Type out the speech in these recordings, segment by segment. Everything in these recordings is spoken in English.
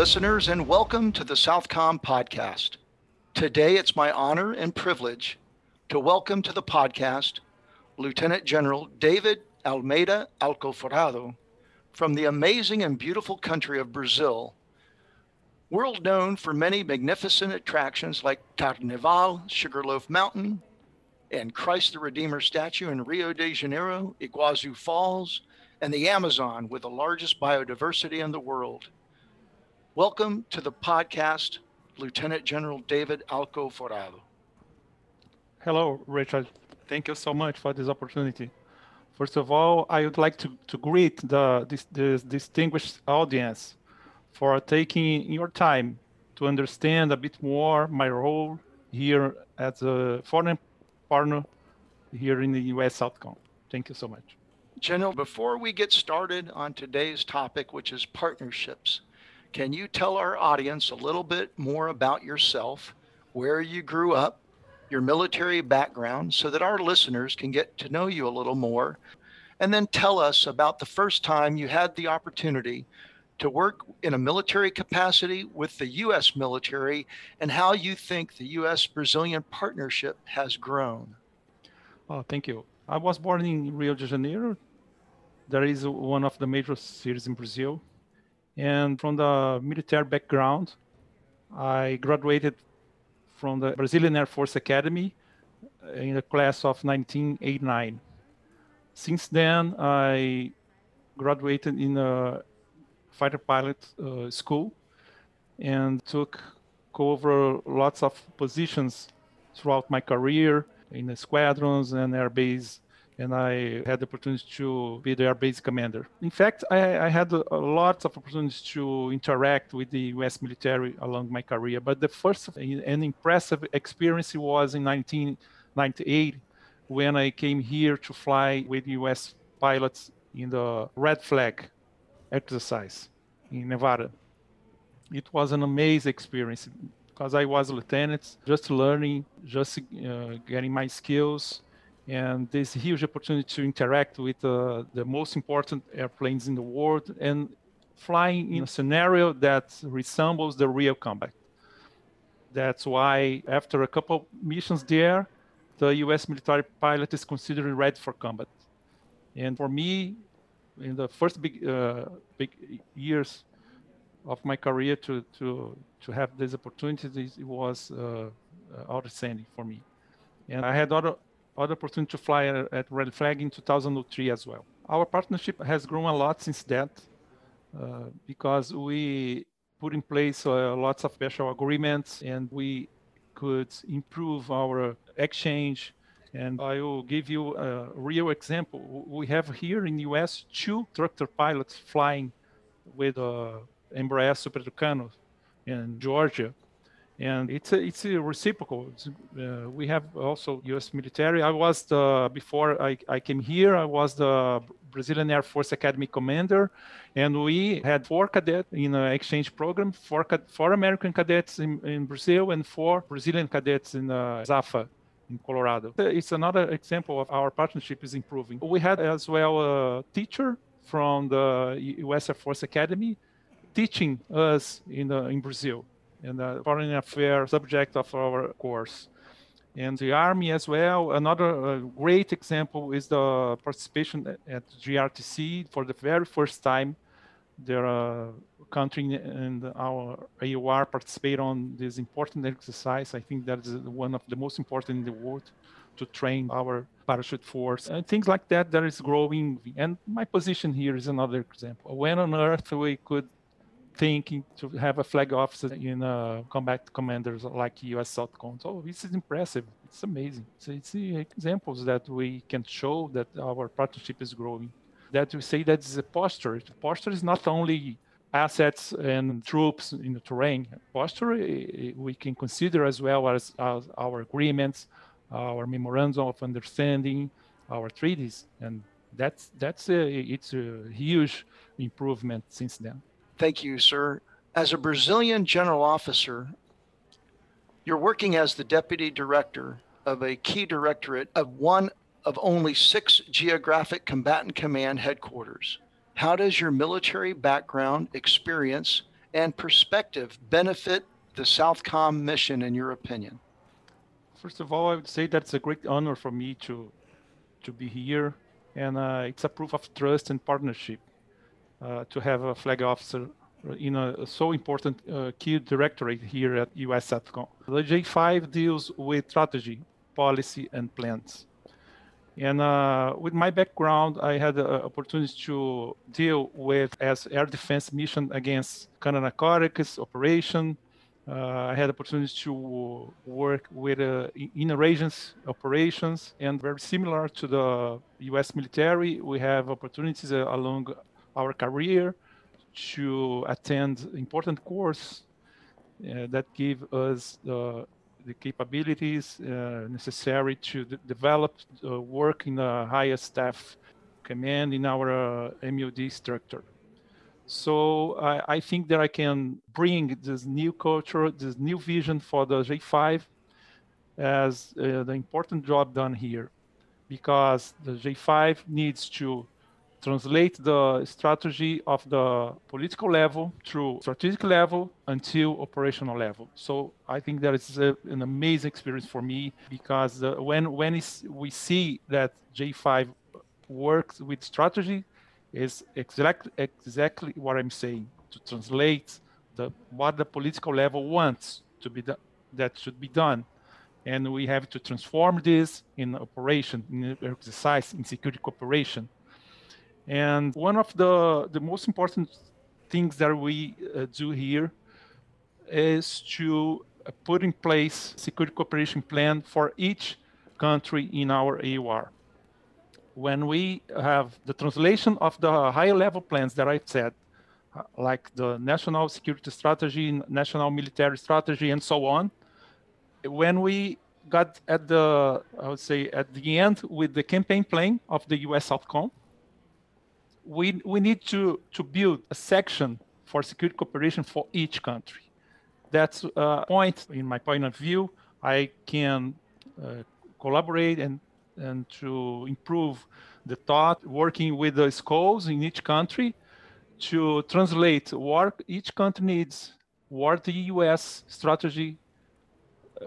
listeners, and welcome to the Southcom podcast. Today, it's my honor and privilege to welcome to the podcast Lieutenant General David Almeida Alcoforado from the amazing and beautiful country of Brazil, world known for many magnificent attractions like Carnival, Sugarloaf Mountain, and Christ the Redeemer statue in Rio de Janeiro, Iguazu Falls, and the Amazon with the largest biodiversity in the world. Welcome to the podcast, Lieutenant General David Alcoforado. Hello, Richard. Thank you so much for this opportunity. First of all, I would like to, to greet the this, this distinguished audience for taking your time to understand a bit more my role here as a foreign partner here in the US Southcom. Thank you so much. General, before we get started on today's topic, which is partnerships, can you tell our audience a little bit more about yourself, where you grew up, your military background, so that our listeners can get to know you a little more? And then tell us about the first time you had the opportunity to work in a military capacity with the U.S. military and how you think the U.S. Brazilian partnership has grown. Oh, thank you. I was born in Rio de Janeiro. That is one of the major cities in Brazil. And from the military background, I graduated from the Brazilian Air Force Academy in the class of 1989. Since then, I graduated in a fighter pilot uh, school and took over lots of positions throughout my career in the squadrons and air base and I had the opportunity to be the air base commander. In fact, I, I had lots of opportunities to interact with the U.S. military along my career. But the first and impressive experience was in 1998 when I came here to fly with U.S. pilots in the Red Flag exercise in Nevada. It was an amazing experience because I was a lieutenant, just learning, just uh, getting my skills and this huge opportunity to interact with uh, the most important airplanes in the world and flying in a scenario that resembles the real combat. That's why after a couple of missions there, the U.S. military pilot is considered ready for combat. And for me, in the first big uh, big years of my career to to to have this opportunity, it was uh, outstanding for me. And I had other other opportunity to fly at Red Flag in 2003 as well. Our partnership has grown a lot since that uh, because we put in place uh, lots of special agreements and we could improve our exchange. And I will give you a real example. We have here in the US two tractor pilots flying with uh, Embraer Super Tucano in Georgia and it's a, it's a reciprocal. It's, uh, we have also U.S. military. I was the before I, I came here. I was the Brazilian Air Force Academy commander, and we had four cadets in an exchange program: four four American cadets in, in Brazil and four Brazilian cadets in uh, USAFA in Colorado. It's another example of our partnership is improving. We had as well a teacher from the U.S. Air Force Academy teaching us in, the, in Brazil and the foreign affairs subject of our course. And the Army as well. Another uh, great example is the participation at JRTC for the very first time. Their uh, country and our AOR participate on this important exercise. I think that is one of the most important in the world to train our parachute force and things like that that is growing and my position here is another example when on earth we could thinking to have a flag officer in uh, combat commanders like U.S. Southcom. So this is impressive. It's amazing. So it's uh, examples that we can show that our partnership is growing. That we say that is a posture. Posture is not only assets and troops in the terrain. Posture eh, eh, we can consider as well as, as our agreements, our memorandum of understanding, our treaties, and that's that's a, it's a huge improvement since then. Thank you, sir. As a Brazilian general officer, you're working as the deputy director of a key directorate of one of only six geographic combatant command headquarters. How does your military background, experience, and perspective benefit the Southcom mission, in your opinion? First of all, I would say that's a great honor for me to to be here, and uh, it's a proof of trust and partnership to have a flag officer in a so important uh, key directorate here at US. The J5 deals with strategy, policy, and plans. And uh, with my background, I had the opportunity to deal with as air defense mission against counter narcotics operation. Uh, I had opportunity to work with uh, interagency operations, and very similar to the U.S. military, we have opportunities uh, along our career to attend important course uh, that give us the the capabilities uh, necessary to develop uh, work in the highest staff command in our uh, MOD structure. So I, I, think that I can bring this new culture, this new vision for the J5 as uh, the important job done here because the J5 needs to translate the strategy of the political level through strategic level until operational level. So I think that is a, an amazing experience for me because uh, when when we see that J5 works with strategy, is exactly exactly what I'm saying to translate the what the political level wants to be done that should be done and we have to transform this in operation in exercise in security cooperation and one of the, the most important things that we uh, do here is to uh, put in place security cooperation plan for each country in our AOR. When we have the translation of the higher level plans that I've said, uh, like the national security strategy, national military strategy, and so on, when we got at the, I would say, at the end with the campaign plan of the US we, we need to, to build a section for security cooperation for each country. That's a point, in my point of view, I can uh, collaborate and, and to improve the thought, working with the schools in each country to translate what each country needs, what the US strategy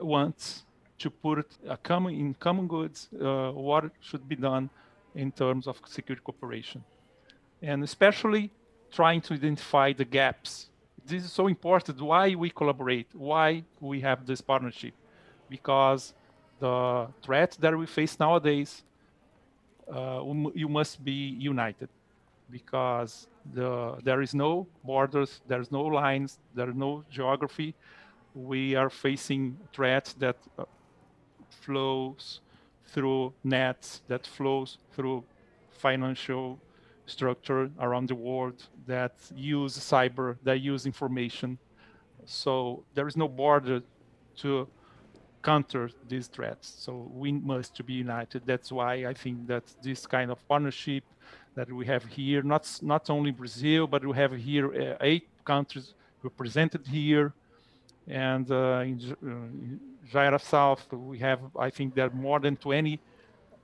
wants to put a common, in common goods, uh, what should be done in terms of security cooperation and especially trying to identify the gaps. This is so important. Why we collaborate? Why we have this partnership? Because the threat that we face nowadays, uh, you must be united, because the there is no borders, there's no lines, there's no geography. We are facing threats that uh, flows through nets, that flows through financial structure around the world that use cyber, that use information. So there is no border to counter these threats. So we must be united. That's why I think that this kind of partnership that we have here, not not only Brazil, but we have here uh, eight countries represented here, and uh, in, uh, in JIATF South we have I think there are more than 20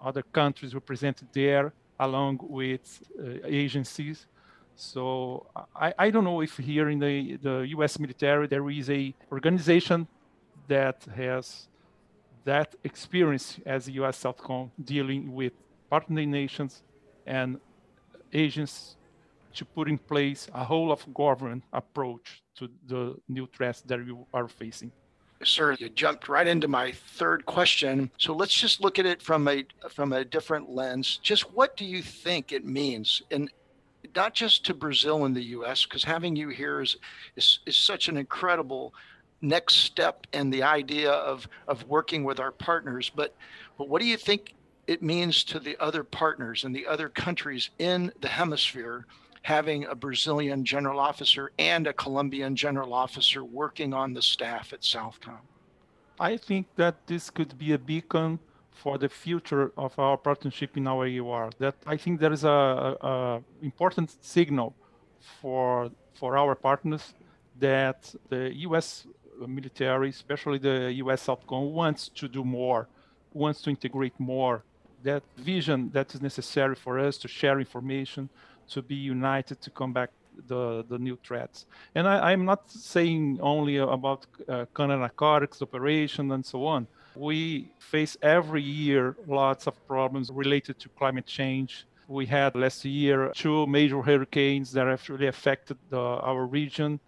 other countries represented there along with uh, agencies. So I, I don't know if here in the, the US military there is a organization that has that experience as US Southcom dealing with partner nations and agents to put in place a whole of government approach to the new threats that we are facing. Sir, you jumped right into my third question. So let's just look at it from a from a different lens. Just what do you think it means, and not just to Brazil and the U.S. Because having you here is, is is such an incredible next step in the idea of of working with our partners. But but what do you think it means to the other partners and the other countries in the hemisphere having a Brazilian general officer and a Colombian general officer working on the staff at Southcom? I think that this could be a beacon for the future of our partnership in our AOR. That I think there is a, a important signal for for our partners that the U.S. military, especially the U.S. Southcom, wants to do more, wants to integrate more. That vision that is necessary for us to share information, to be united, to combat the, the new threats. And I, am not saying only about uh, counter narcotics operation and so on. We face every year lots of problems related to climate change. We had last year two major hurricanes that actually affected the, our region.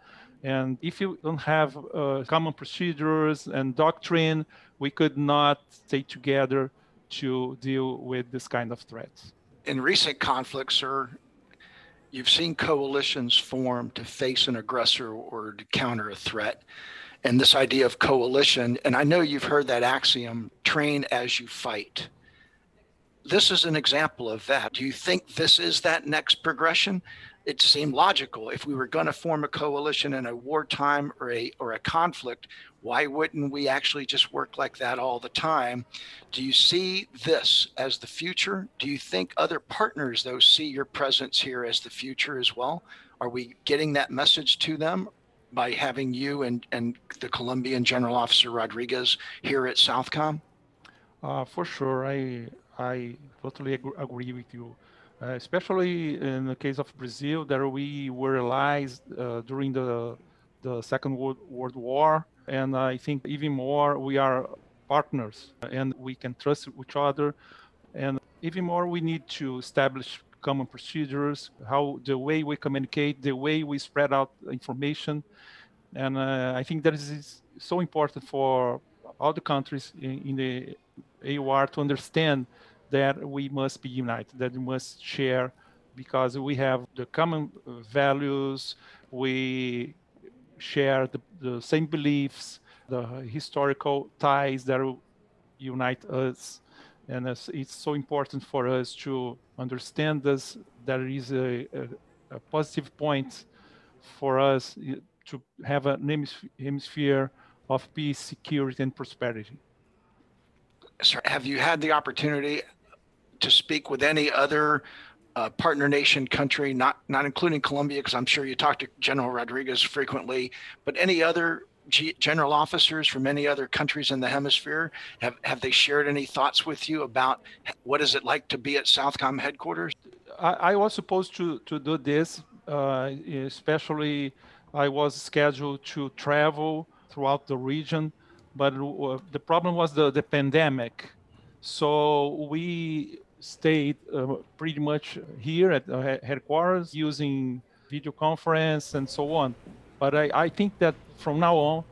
And if you don't have uh, common procedures and doctrine, we could not stay together to deal with this kind of threats. In recent conflicts, sir, you've seen coalitions form to face an aggressor or to counter a threat. And this idea of coalition, and I know you've heard that axiom train as you fight. This is an example of that. Do you think this is that next progression? it seemed logical if we were going to form a coalition in a wartime or a or a conflict why wouldn't we actually just work like that all the time? Do you see this as the future? Do you think other partners though see your presence here as the future as well? Are we getting that message to them by having you and and the colombian general officer rodriguez here at southcom? Uh, for sure. I i totally agree with you. Uh, especially in the case of Brazil, that we were allies uh, during the the Second World, World War, and I think even more we are partners and we can trust each other, and even more we need to establish common procedures, how the way we communicate, the way we spread out information, and uh, I think that is so important for all the countries in, in the AOR to understand that we must be united, that we must share because we have the common values, we share the, the same beliefs, the historical ties that unite us. And it's, so important for us to understand this, there is a, a, a positive point for us eh, to have an hemisphere of peace, security, and prosperity. Sir, have you had the opportunity to speak with any other partner nation country, not not including Colombia, because I'm sure you talk to General Rodriguez frequently, but any other G- general officers from any other countries in the hemisphere have have they shared any thoughts with you about what is it like to be at Southcom headquarters? I, I was supposed to to do this, uh, especially I was scheduled to travel throughout the region, but uh, the problem was the the pandemic. So we stayed uh, pretty much here at uh, headquarters using video conference and so on. But I, I think that from now on,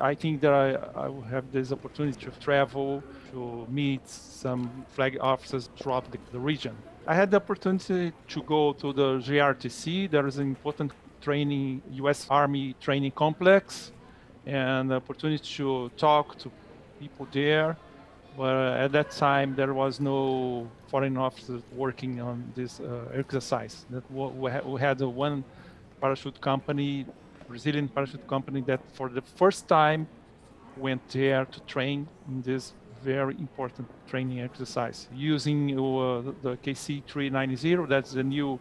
I think that I, I will have this opportunity to travel, to meet some flag officers throughout the, the region. I had the opportunity to go to the JRTC. There is an important training, U.S. Army training complex, and the opportunity to talk to people there but at that time there was no foreign officers working on this uh, exercise. That we had one parachute company, Brazilian parachute company, that for the first time went there to train in this very important training exercise using uh, the KC-390. That's the new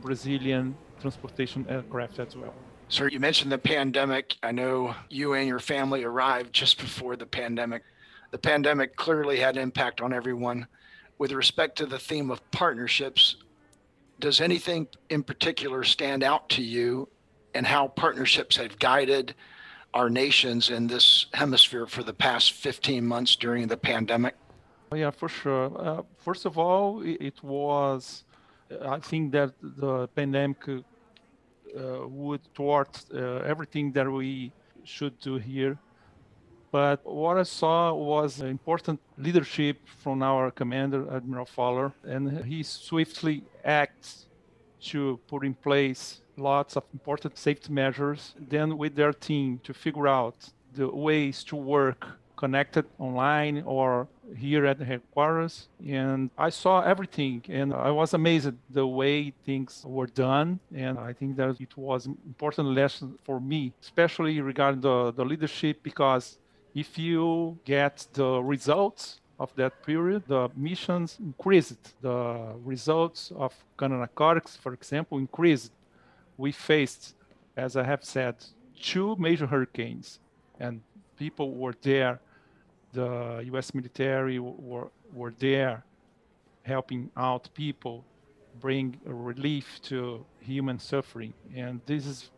Brazilian transportation aircraft as well. Sir, you mentioned the pandemic. I know you and your family arrived just before the pandemic the pandemic clearly had an impact on everyone. With respect to the theme of partnerships, does anything in particular stand out to you and how partnerships have guided our nations in this hemisphere for the past 15 months during the pandemic? Oh, yeah, for sure. Uh, first of all, it was, I think that the pandemic uh, would thwart uh, everything that we should do here but what I saw was important leadership from our commander, Admiral Faller, and he swiftly acts to put in place lots of important safety measures, then with their team to figure out the ways to work connected online or here at the headquarters. And I saw everything and I was amazed the way things were done. And I think that it was an important lesson for me, especially regarding the, the leadership, because if you get the results of that period, the missions increased. The results of counter narcotics, for example, increased. We faced, as I have said, two major hurricanes, and people were there. The U.S. military were, were there helping out people. bring relief to human suffering. And this is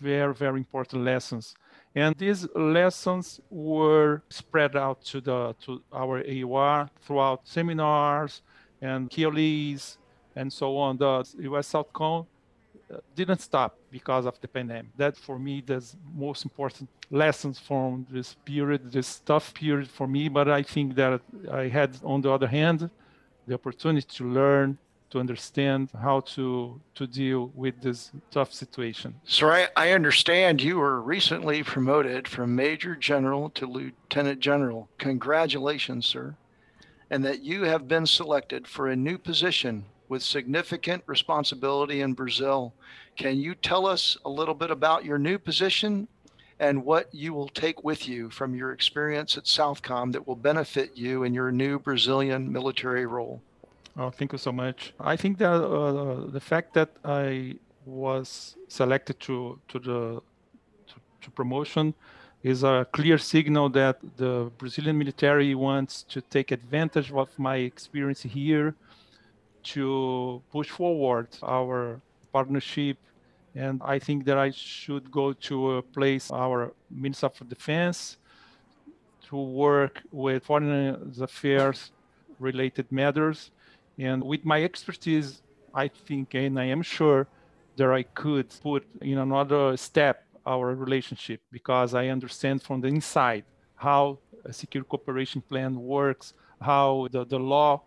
very, very important lessons. And these lessons were spread out to the to our AOR throughout seminars and KLEs and so on. The US Southcom uh, didn't stop because of the pandemic. That for me, the most important lessons from this period, this tough period for me. But I think that I had, on the other hand, the opportunity to learn to understand how to to deal with this tough situation. So I, I understand you were recently promoted from major general to lieutenant general. Congratulations, sir. And that you have been selected for a new position with significant responsibility in Brazil. Can you tell us a little bit about your new position and what you will take with you from your experience at Southcom that will benefit you in your new Brazilian military role? Oh, thank you so much. I think that uh, the fact that I was selected to to the to, to promotion is a clear signal that the Brazilian military wants to take advantage of my experience here to push forward our partnership. And I think that I should go to a place, our Minister of Defense, to work with foreign affairs related matters. And with my expertise, I think and I am sure that I could put in another step our relationship because I understand from the inside how a secure cooperation plan works, how the, the law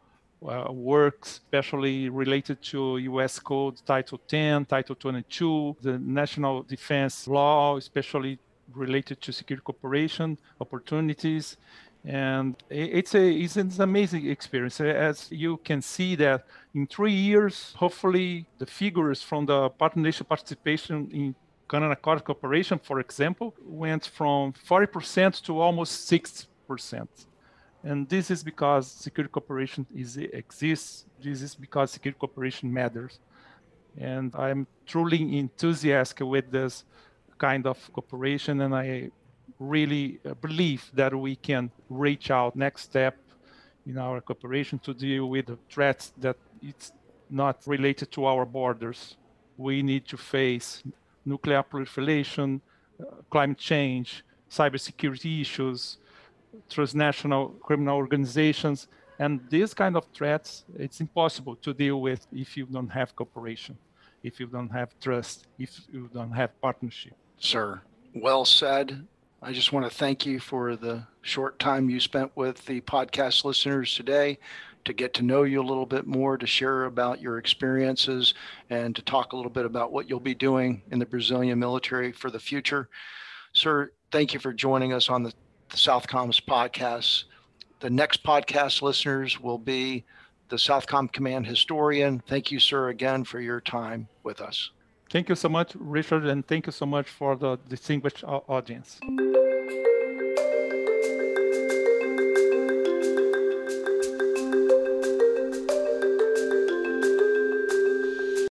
uh, work, especially related to U.S. Code Title 10, Title 22, the National Defense Law, especially related to security cooperation opportunities. And it's a it's an amazing experience. Uh, as you can see that in three years, hopefully the figures from the partnership participation in Canada Accord Cooperation, for example, went from 40% to almost 60%. And this is because security cooperation is, exists. This is because security cooperation matters. And I'm truly enthusiastic with this kind of cooperation. And I really uh, believe that we can reach out next step in our cooperation to deal with threats that it's not related to our borders. We need to face nuclear proliferation, uh, climate change, cybersecurity issues, transnational criminal organizations. And these kind of threats, it's impossible to deal with if you don't have cooperation, if you don't have trust, if you don't have partnership. Sir, well said. I just want to thank you for the short time you spent with the podcast listeners today to get to know you a little bit more, to share about your experiences, and to talk a little bit about what you'll be doing in the Brazilian military for the future. Sir, thank you for joining us on the the Southcom's podcast. The next podcast listeners will be the Southcom Command historian. Thank you, sir, again for your time with us. Thank you so much, Richard, and thank you so much for the distinguished audience.